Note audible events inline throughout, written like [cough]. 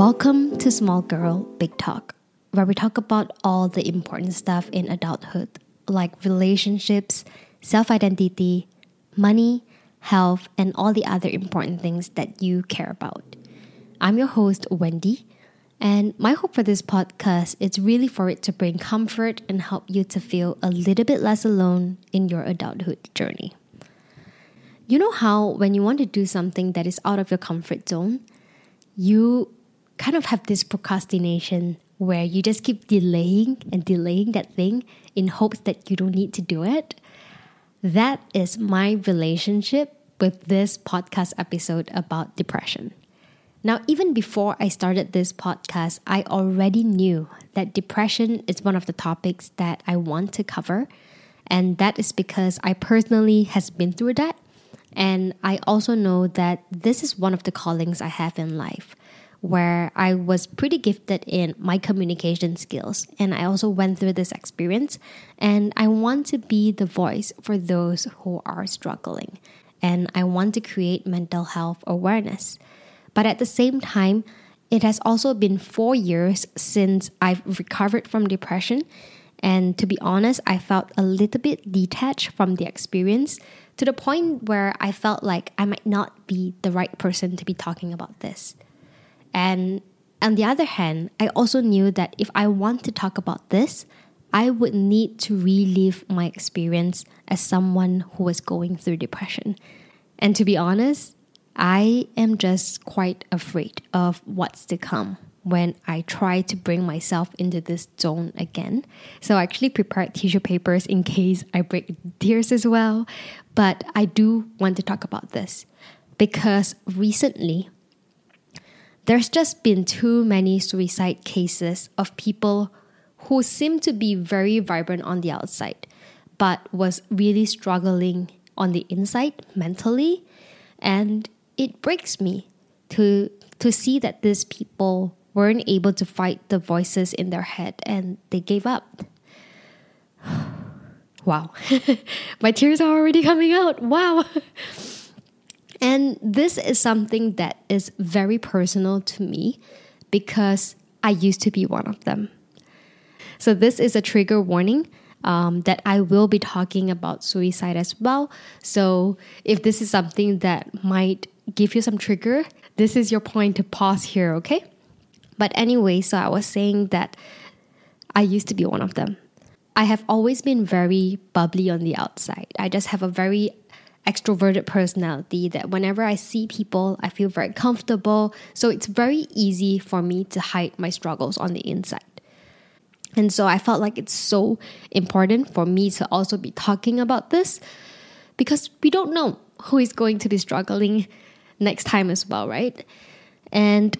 Welcome to Small Girl Big Talk, where we talk about all the important stuff in adulthood, like relationships, self identity, money, health, and all the other important things that you care about. I'm your host, Wendy, and my hope for this podcast is really for it to bring comfort and help you to feel a little bit less alone in your adulthood journey. You know how when you want to do something that is out of your comfort zone, you kind of have this procrastination where you just keep delaying and delaying that thing in hopes that you don't need to do it? That is my relationship with this podcast episode about depression. Now, even before I started this podcast, I already knew that depression is one of the topics that I want to cover. And that is because I personally has been through that. And I also know that this is one of the callings I have in life where I was pretty gifted in my communication skills. And I also went through this experience. And I want to be the voice for those who are struggling. And I want to create mental health awareness. But at the same time, it has also been four years since I've recovered from depression. And to be honest, I felt a little bit detached from the experience to the point where I felt like I might not be the right person to be talking about this. And on the other hand, I also knew that if I want to talk about this, I would need to relive my experience as someone who was going through depression. And to be honest, I am just quite afraid of what's to come when I try to bring myself into this zone again. So I actually prepared tissue papers in case I break tears as well. But I do want to talk about this because recently there's just been too many suicide cases of people who seem to be very vibrant on the outside, but was really struggling on the inside mentally. And it breaks me to to see that these people weren't able to fight the voices in their head and they gave up. [sighs] wow. [laughs] My tears are already coming out. Wow. [laughs] and this is something that is very personal to me because I used to be one of them. So, this is a trigger warning um, that I will be talking about suicide as well. So, if this is something that might give you some trigger, this is your point to pause here, okay? But anyway, so I was saying that I used to be one of them. I have always been very bubbly on the outside. I just have a very extroverted personality that whenever I see people, I feel very comfortable. So it's very easy for me to hide my struggles on the inside. And so I felt like it's so important for me to also be talking about this because we don't know who is going to be struggling next time as well, right? And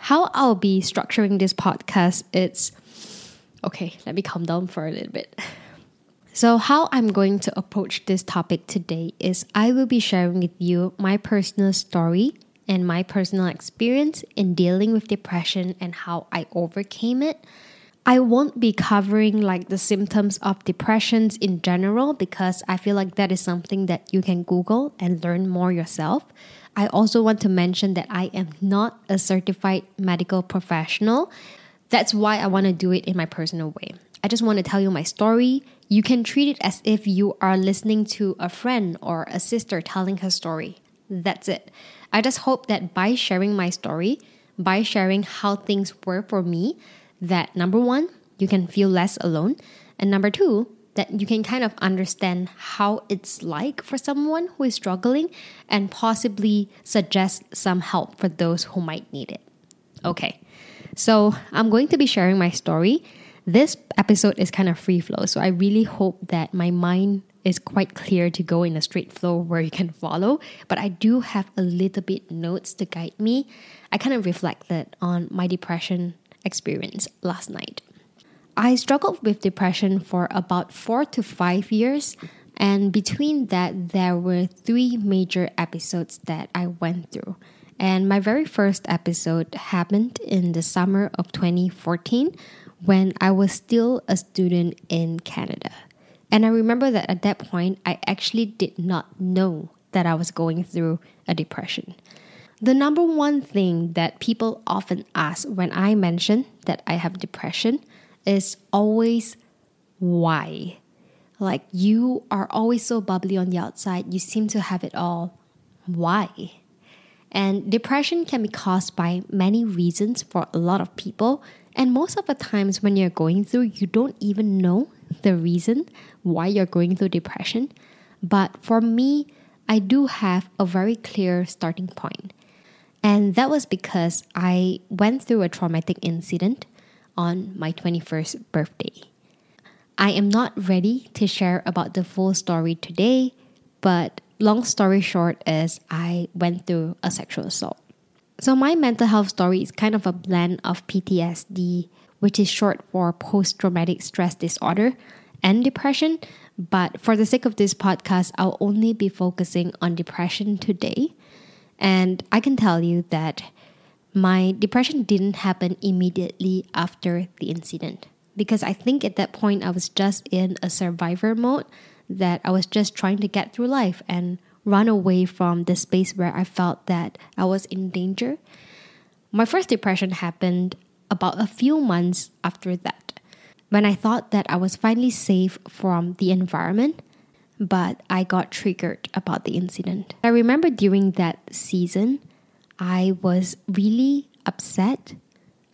how I'll be structuring this podcast, it's okay, let me calm down for a little bit. [laughs] So, how I'm going to approach this topic today is I will be sharing with you my personal story and my personal experience in dealing with depression and how I overcame it. I won't be covering like the symptoms of depressions in general because I feel like that is something that you can Google and learn more yourself. I also want to mention that I am not a certified medical professional. That's why I want to do it in my personal way. I just want to tell you my story. You can treat it as if you are listening to a friend or a sister telling her story. That's it. I just hope that by sharing my story, by sharing how things were for me, that number one, you can feel less alone. And number two, that you can kind of understand how it's like for someone who is struggling and possibly suggest some help for those who might need it. Okay, so I'm going to be sharing my story. This episode is kind of free flow, so I really hope that my mind is quite clear to go in a straight flow where you can follow. But I do have a little bit notes to guide me. I kind of reflected on my depression experience last night. I struggled with depression for about four to five years. And between that, there were three major episodes that I went through. And my very first episode happened in the summer of 2014 when I was still a student in Canada. And I remember that at that point, I actually did not know that I was going through a depression. The number one thing that people often ask when I mention that I have depression is always why. Like you are always so bubbly on the outside, you seem to have it all. Why? And depression can be caused by many reasons for a lot of people. And most of the times when you're going through, you don't even know the reason why you're going through depression. But for me, I do have a very clear starting point. And that was because I went through a traumatic incident on my 21st birthday. I am not ready to share about the full story today, but long story short is I went through a sexual assault. So my mental health story is kind of a blend of PTSD, which is short for post traumatic stress disorder, and depression. But for the sake of this podcast, I'll only be focusing on depression today. And I can tell you that my depression didn't happen immediately after the incident. Because I think at that point I was just in a survivor mode that I was just trying to get through life. And run away from the space where I felt that I was in danger. My first depression happened about a few months after that when I thought that I was finally safe from the environment but I got triggered about the incident. I remember during that season, I was really upset.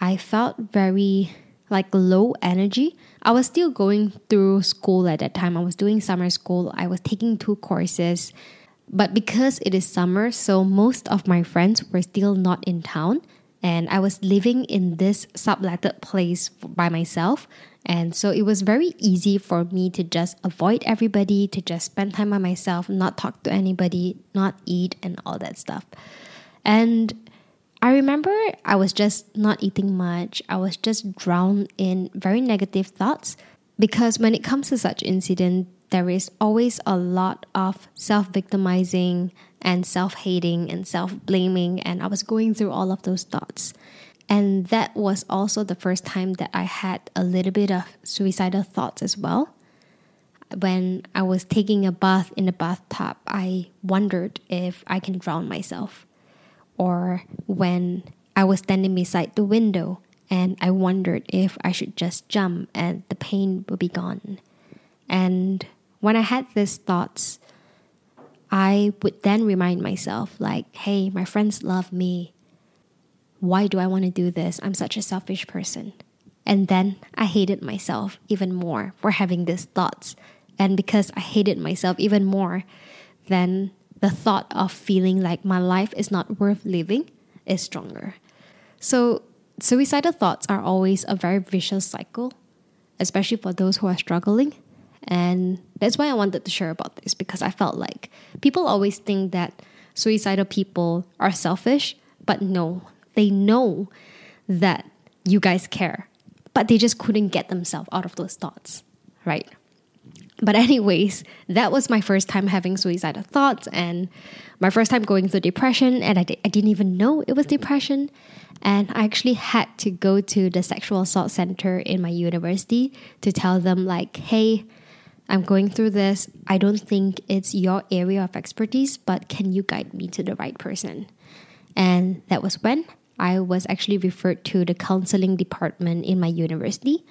I felt very like low energy. I was still going through school at that time. I was doing summer school. I was taking two courses. But because it is summer, so most of my friends were still not in town. And I was living in this subletted place by myself. And so it was very easy for me to just avoid everybody, to just spend time by myself, not talk to anybody, not eat, and all that stuff. And I remember I was just not eating much. I was just drowned in very negative thoughts because when it comes to such incident, there is always a lot of self-victimizing and self-hating and self-blaming and I was going through all of those thoughts. And that was also the first time that I had a little bit of suicidal thoughts as well. When I was taking a bath in the bathtub, I wondered if I can drown myself. Or when I was standing beside the window and I wondered if I should just jump and the pain would be gone. And when I had these thoughts, I would then remind myself, like, hey, my friends love me why do I want to do this? I'm such a selfish person. And then I hated myself even more for having these thoughts. And because I hated myself even more, then the thought of feeling like my life is not worth living is stronger. So, suicidal thoughts are always a very vicious cycle, especially for those who are struggling. And that's why I wanted to share about this because I felt like people always think that suicidal people are selfish, but no, they know that you guys care, but they just couldn't get themselves out of those thoughts, right? But, anyways, that was my first time having suicidal thoughts and my first time going through depression, and I, di- I didn't even know it was depression. And I actually had to go to the sexual assault center in my university to tell them, like, hey, I'm going through this. I don't think it's your area of expertise, but can you guide me to the right person? And that was when I was actually referred to the counseling department in my university,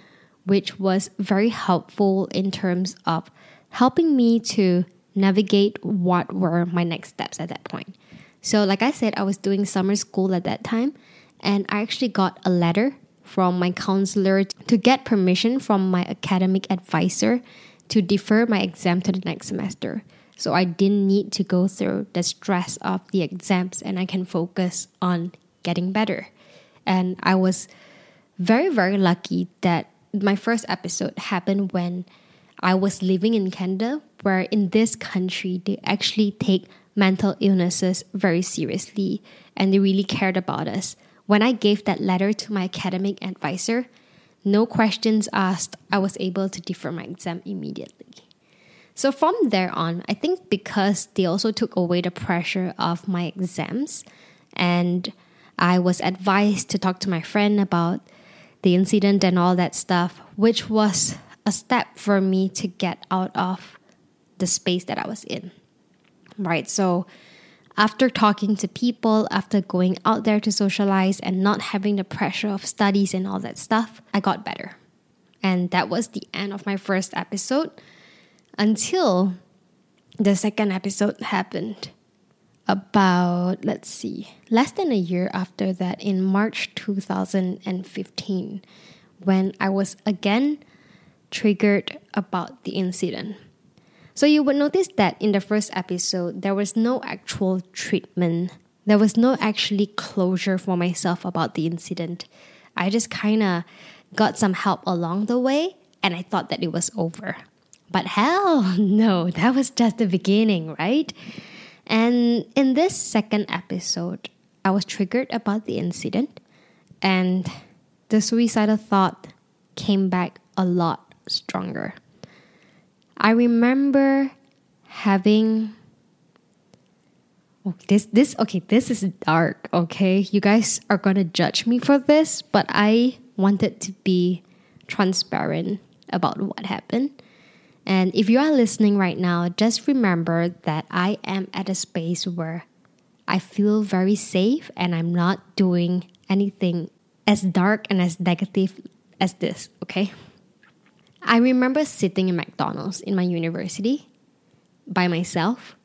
which was very helpful in terms of helping me to navigate what were my next steps at that point. So, like I said, I was doing summer school at that time, and I actually got a letter from my counselor to get permission from my academic advisor to defer my exam to the next semester. So I didn't need to go through the stress of the exams and I can focus on getting better. And I was very, very lucky that my first episode happened when I was living in Canada, where in this country, they actually take mental illnesses very seriously and they really cared about us. When I gave that letter to my academic advisor, no questions asked, I was able to defer my exam immediately. So from there on, I think because they also took away the pressure of my exams and I was advised to talk to my friend about the incident and all that stuff, which was a step for me to get out of the space that I was in. Right. So After talking to people, after going out there to socialize and not having the pressure of studies and all that stuff, I got better. And that was the end of my first episode until the second episode happened. About, let's see, less than a year after that, in March 2015, when I was again triggered about the incident. So you would notice that in the first episode, there was no actual treatment. There was no actually closure for myself about the incident. I just kind of got some help along the way and I thought that it was over. But hell [laughs] no, that was just the beginning, right? And in this second episode, I was triggered about the incident and the suicidal thought came back a lot stronger. I remember having oh, this this okay this is dark okay? You guys are gonna judge me for this but I wanted to be transparent about what happened. And if you are listening right now just remember that I am at a space where I feel very safe and I'm not doing anything as dark and as negative as this okay I remember sitting in McDonald's in my university by myself,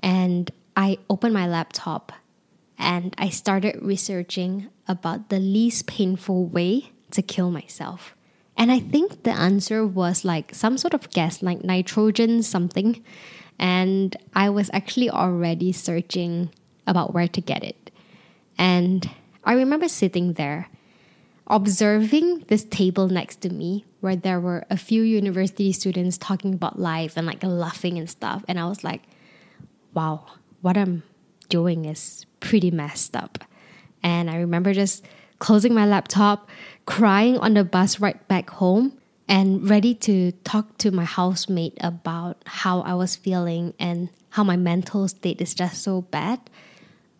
and I opened my laptop and I started researching about the least painful way to kill myself. And I think the answer was like some sort of gas, like nitrogen something. And I was actually already searching about where to get it. And I remember sitting there observing this table next to me where there were a few university students talking about life and like laughing and stuff. And I was like, wow, what I'm doing is pretty messed up. And I remember just closing my laptop, crying on the bus right back home, and ready to talk to my housemate about how I was feeling and how my mental state is just so bad.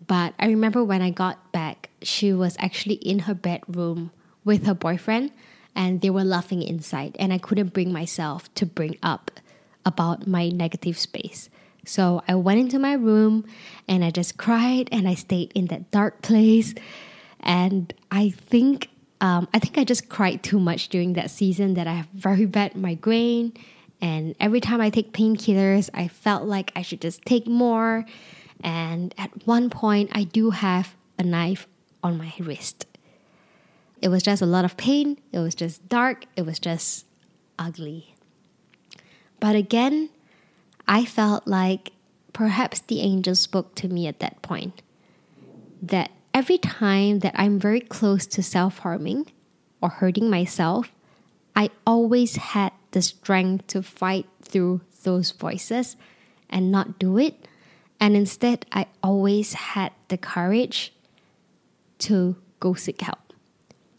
But I remember when I got back, she was actually in her bedroom with her boyfriend and they were laughing inside and I couldn't bring myself to bring up about my negative space. So I went into my room and I just cried and I stayed in that dark place. And I think um, I think I just cried too much during that season that I have very bad migraine. And every time I take painkillers, I felt like I should just take more. And at one point, I do have a knife on my wrist. It was just a lot of pain, it was just dark, it was just ugly. But again, I felt like perhaps the angel spoke to me at that point that every time that I'm very close to self harming or hurting myself, I always had the strength to fight through those voices and not do it. And instead, I always had the courage to go seek help.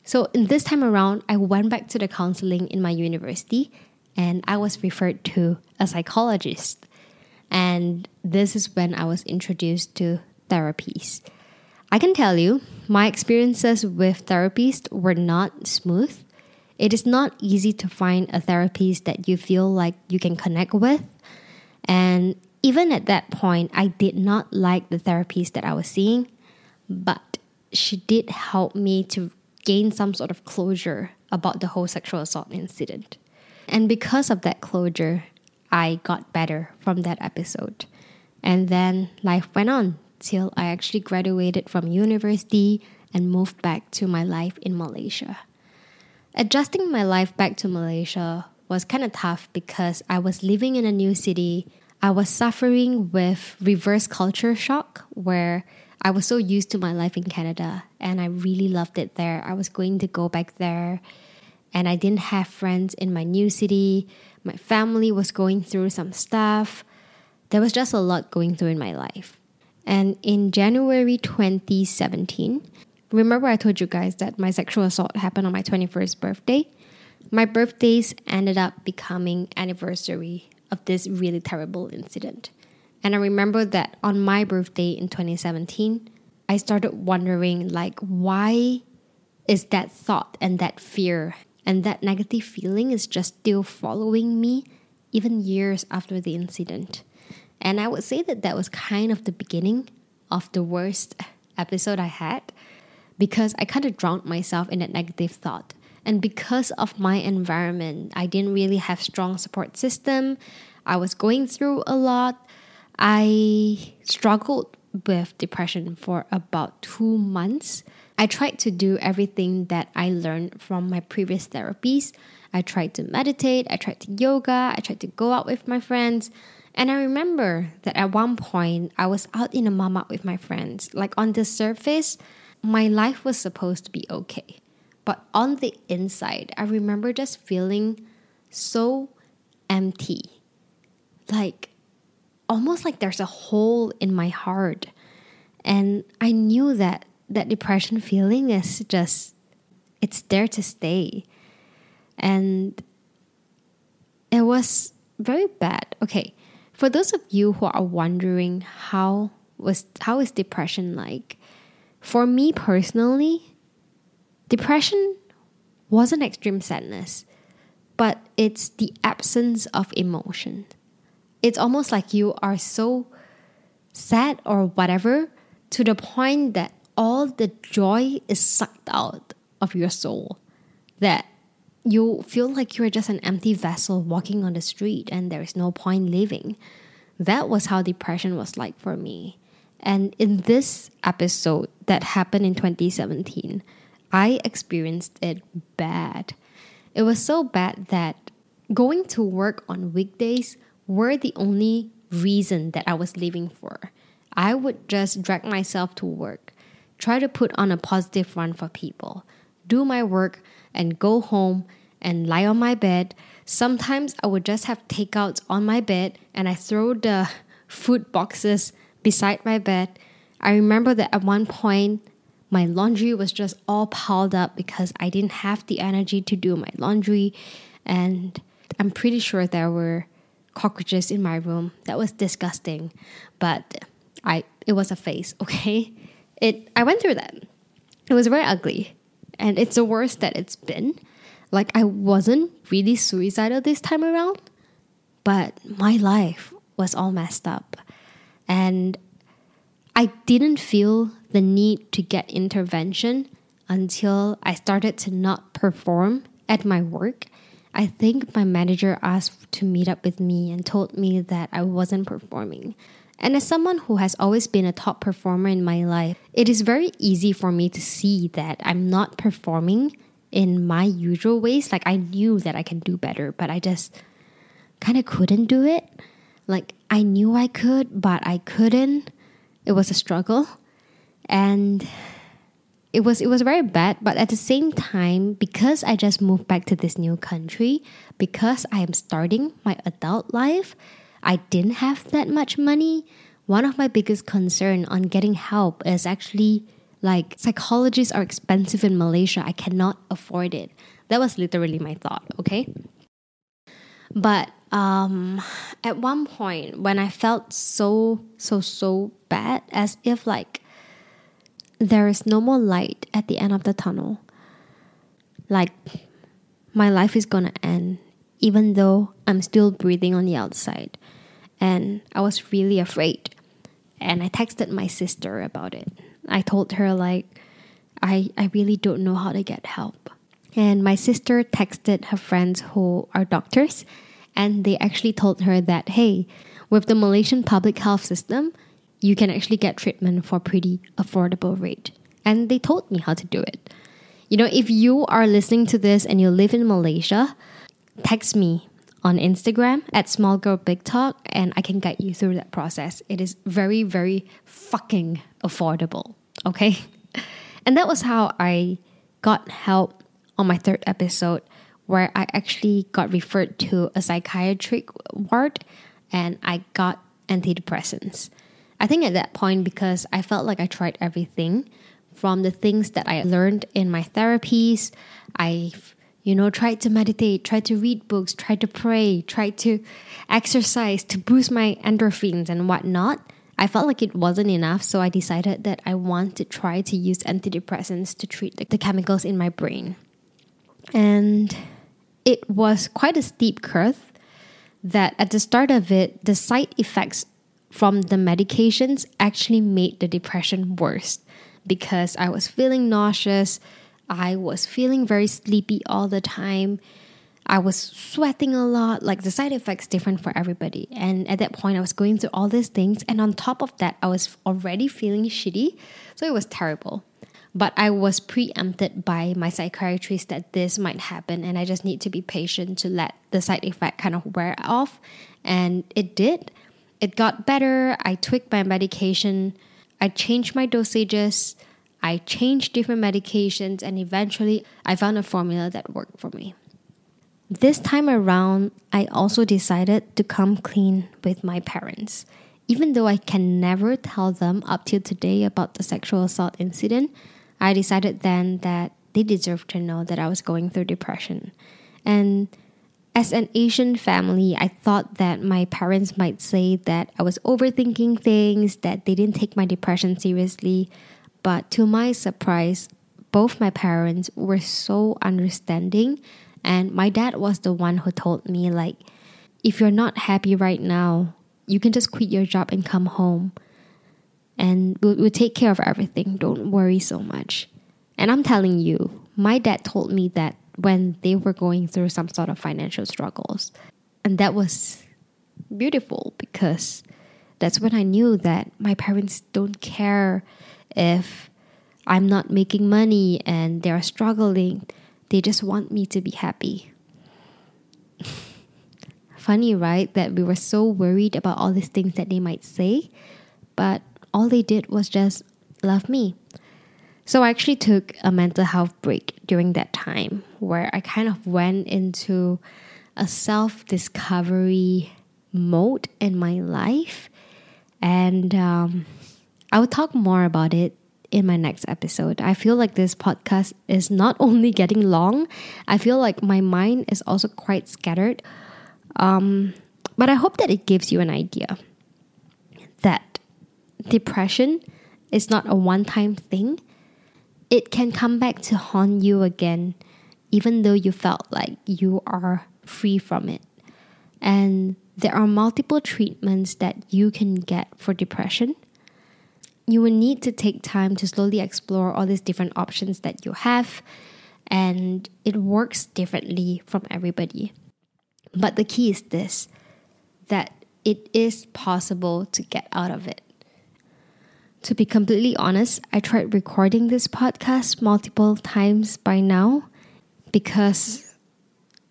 So in this time around, I went back to the counseling in my university and I was referred to a psychologist. And this is when I was introduced to therapies. I can tell you, my experiences with therapists were not smooth. It is not easy to find a therapist that you feel like you can connect with. And even at that point, I did not like the therapist that I was seeing, but she did help me to gain some sort of closure about the whole sexual assault incident. And because of that closure, I got better from that episode. And then life went on till I actually graduated from university and moved back to my life in Malaysia. Adjusting my life back to Malaysia was kind of tough because I was living in a new city. I was suffering with reverse culture shock where I was so used to my life in Canada and I really loved it there. I was going to go back there and I didn't have friends in my new city. My family was going through some stuff. There was just a lot going through in my life. And in January 2017, remember I told you guys that my sexual assault happened on my 21st birthday? My birthdays ended up becoming anniversary of this really terrible incident. And I remember that on my birthday in 2017, I started wondering like why is that thought and that fear and that negative feeling is just still following me even years after the incident. And I would say that that was kind of the beginning of the worst episode I had because I kind of drowned myself in that negative thought. And because of my environment, I didn't really have strong support system. I was going through a lot. I struggled with depression for about 2 months. I tried to do everything that I learned from my previous therapies. I tried to meditate, I tried to yoga, I tried to go out with my friends. And I remember that at one point I was out in a mamak with my friends. Like on the surface, my life was supposed to be okay. But on the inside, I remember just feeling so empty. Like almost like there's a hole in my heart. And I knew that that depression feeling is just it's there to stay and it was very bad okay for those of you who are wondering how was how is depression like for me personally depression wasn't extreme sadness but it's the absence of emotion it's almost like you are so sad or whatever to the point that all the joy is sucked out of your soul that you feel like you're just an empty vessel walking on the street and there is no point living. That was how depression was like for me. And in this episode that happened in 2017, I experienced it bad. It was so bad that going to work on weekdays were the only reason that I was living for. I would just drag myself to work try to put on a positive front for people, do my work, and go home and lie on my bed. Sometimes I would just have takeouts on my bed and I throw the [laughs] food boxes beside my bed. I remember that at one point, my laundry was just all piled up because I didn't have the energy to do my laundry. And I'm pretty sure there were cockroaches in my room. That was disgusting. But I it was a phase, [laughs] okay? it I went through that. It was very ugly. And it's the worst that it's been. Like I wasn't really suicidal this time around, but my life was all messed up. And I didn't feel the need to get intervention until I started to not perform at my work. I think my manager asked to meet up with me and told me that I wasn't performing. And as someone who has always been a top performer in my life, it is very easy for me to see that I'm not performing in my usual ways. Like I knew that I can do better, but I just kind of couldn't do it. Like I knew I could, but I couldn't. It was a struggle. And it was it was very bad, but at the same time, because I just moved back to this new country, because I am starting my adult life, I didn't have that much money, one of my biggest concern on getting help is actually like psychologists are expensive in Malaysia. I cannot afford it. That was literally my thought, okay? But um, at one point when I felt so so so bad as if like there is no more light at the end of the tunnel. Like my life is gonna end even though I'm still breathing on the outside and I was really afraid. And I texted my sister about it. I told her like I I really don't know how to get help. And my sister texted her friends who are doctors and they actually told her that hey, with the Malaysian public health system, you can actually get treatment for pretty affordable rate. And they told me how to do it. You know, if you are listening to this and you live in Malaysia, text me on Instagram at Small Big Talk, and I can guide you through that process. It is very, very fucking affordable. Okay. [laughs] And that was how I got help on my third episode, where I actually got referred to a psychiatric ward and I got antidepressants. I think at that point, because I felt like I tried everything from the things that I learned in my therapies, I've you know, tried to meditate, tried to read books, tried to pray, tried to exercise to boost my endorphins and whatnot. I felt like it wasn't enough, so I decided that I want to try to use antidepressants to treat the, the chemicals in my brain. And it was quite a steep curve that at the start of it, the side effects from the medications actually made the depression worse because I was feeling nauseous, I was feeling very sleepy all the time. I was sweating a lot, like the side effects different for everybody. And at that point I was going through all these things and on top of that I was already feeling shitty. So it was terrible. But I was preempted by my psychiatrist that this might happen and I just need to be patient to let the side effect kind of wear off. And it did. It got better. I tweaked my medication. I changed my dosages. I changed different medications and eventually I found a formula that worked for me. This time around, I also decided to come clean with my parents. Even though I can never tell them up till today about the sexual assault incident, I decided then that they deserve to know that I was going through depression. And as an Asian family, I thought that my parents might say that I was overthinking things, that they didn't take my depression seriously. But to my surprise, both my parents were so understanding and my dad was the one who told me, like, if you're not happy right now, you can just quit your job and come home. And we'll, we'll take care of everything. Don't worry so much. And I'm telling you, my dad told me that when they were going through some sort of financial struggles. And that was beautiful because that's when I knew that my parents don't care if I'm not making money and they're struggling. They just want me to be happy. [laughs] Funny, right? That we were so worried about all these things that they might say, but all they did was just love me. So I actually took a mental health break during that time where I kind of went into a self discovery mode in my life. And um, I will talk more about it in my next episode. I feel like this podcast is not [laughs] only getting long, I feel like my mind is also quite scattered. Um, but I hope that it gives you an idea that depression is not a one time thing. It can come back to haunt you again, even though you felt like you are free from it. And there are multiple treatments that you can get for depression. You will need to take time to slowly explore all these different options that you have and it works differently from everybody. But the key is this that it is possible to get out of it. To be completely honest i tried recording this podcast multiple times by now because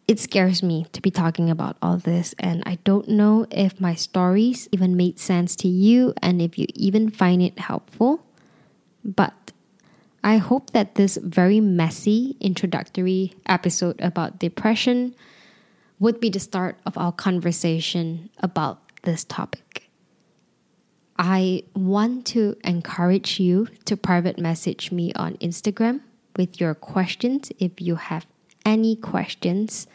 it scares me to be talking about all this, and I don't know if my stories even made sense to you and if you even find it helpful. But I hope that this very messy introductory episode about depression would be the start of our conversation about this topic. I want to encourage you to private message me on Instagram with your questions if you have any questions.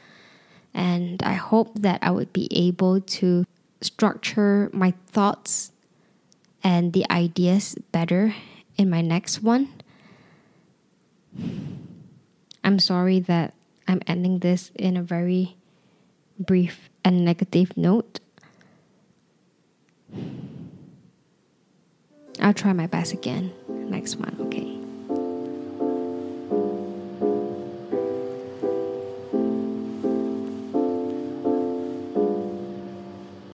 And I hope that I would be able to structure my thoughts and the ideas better in my next one. I'm sorry that I'm ending this in a very brief and negative note. I'll try my best again next one, okay?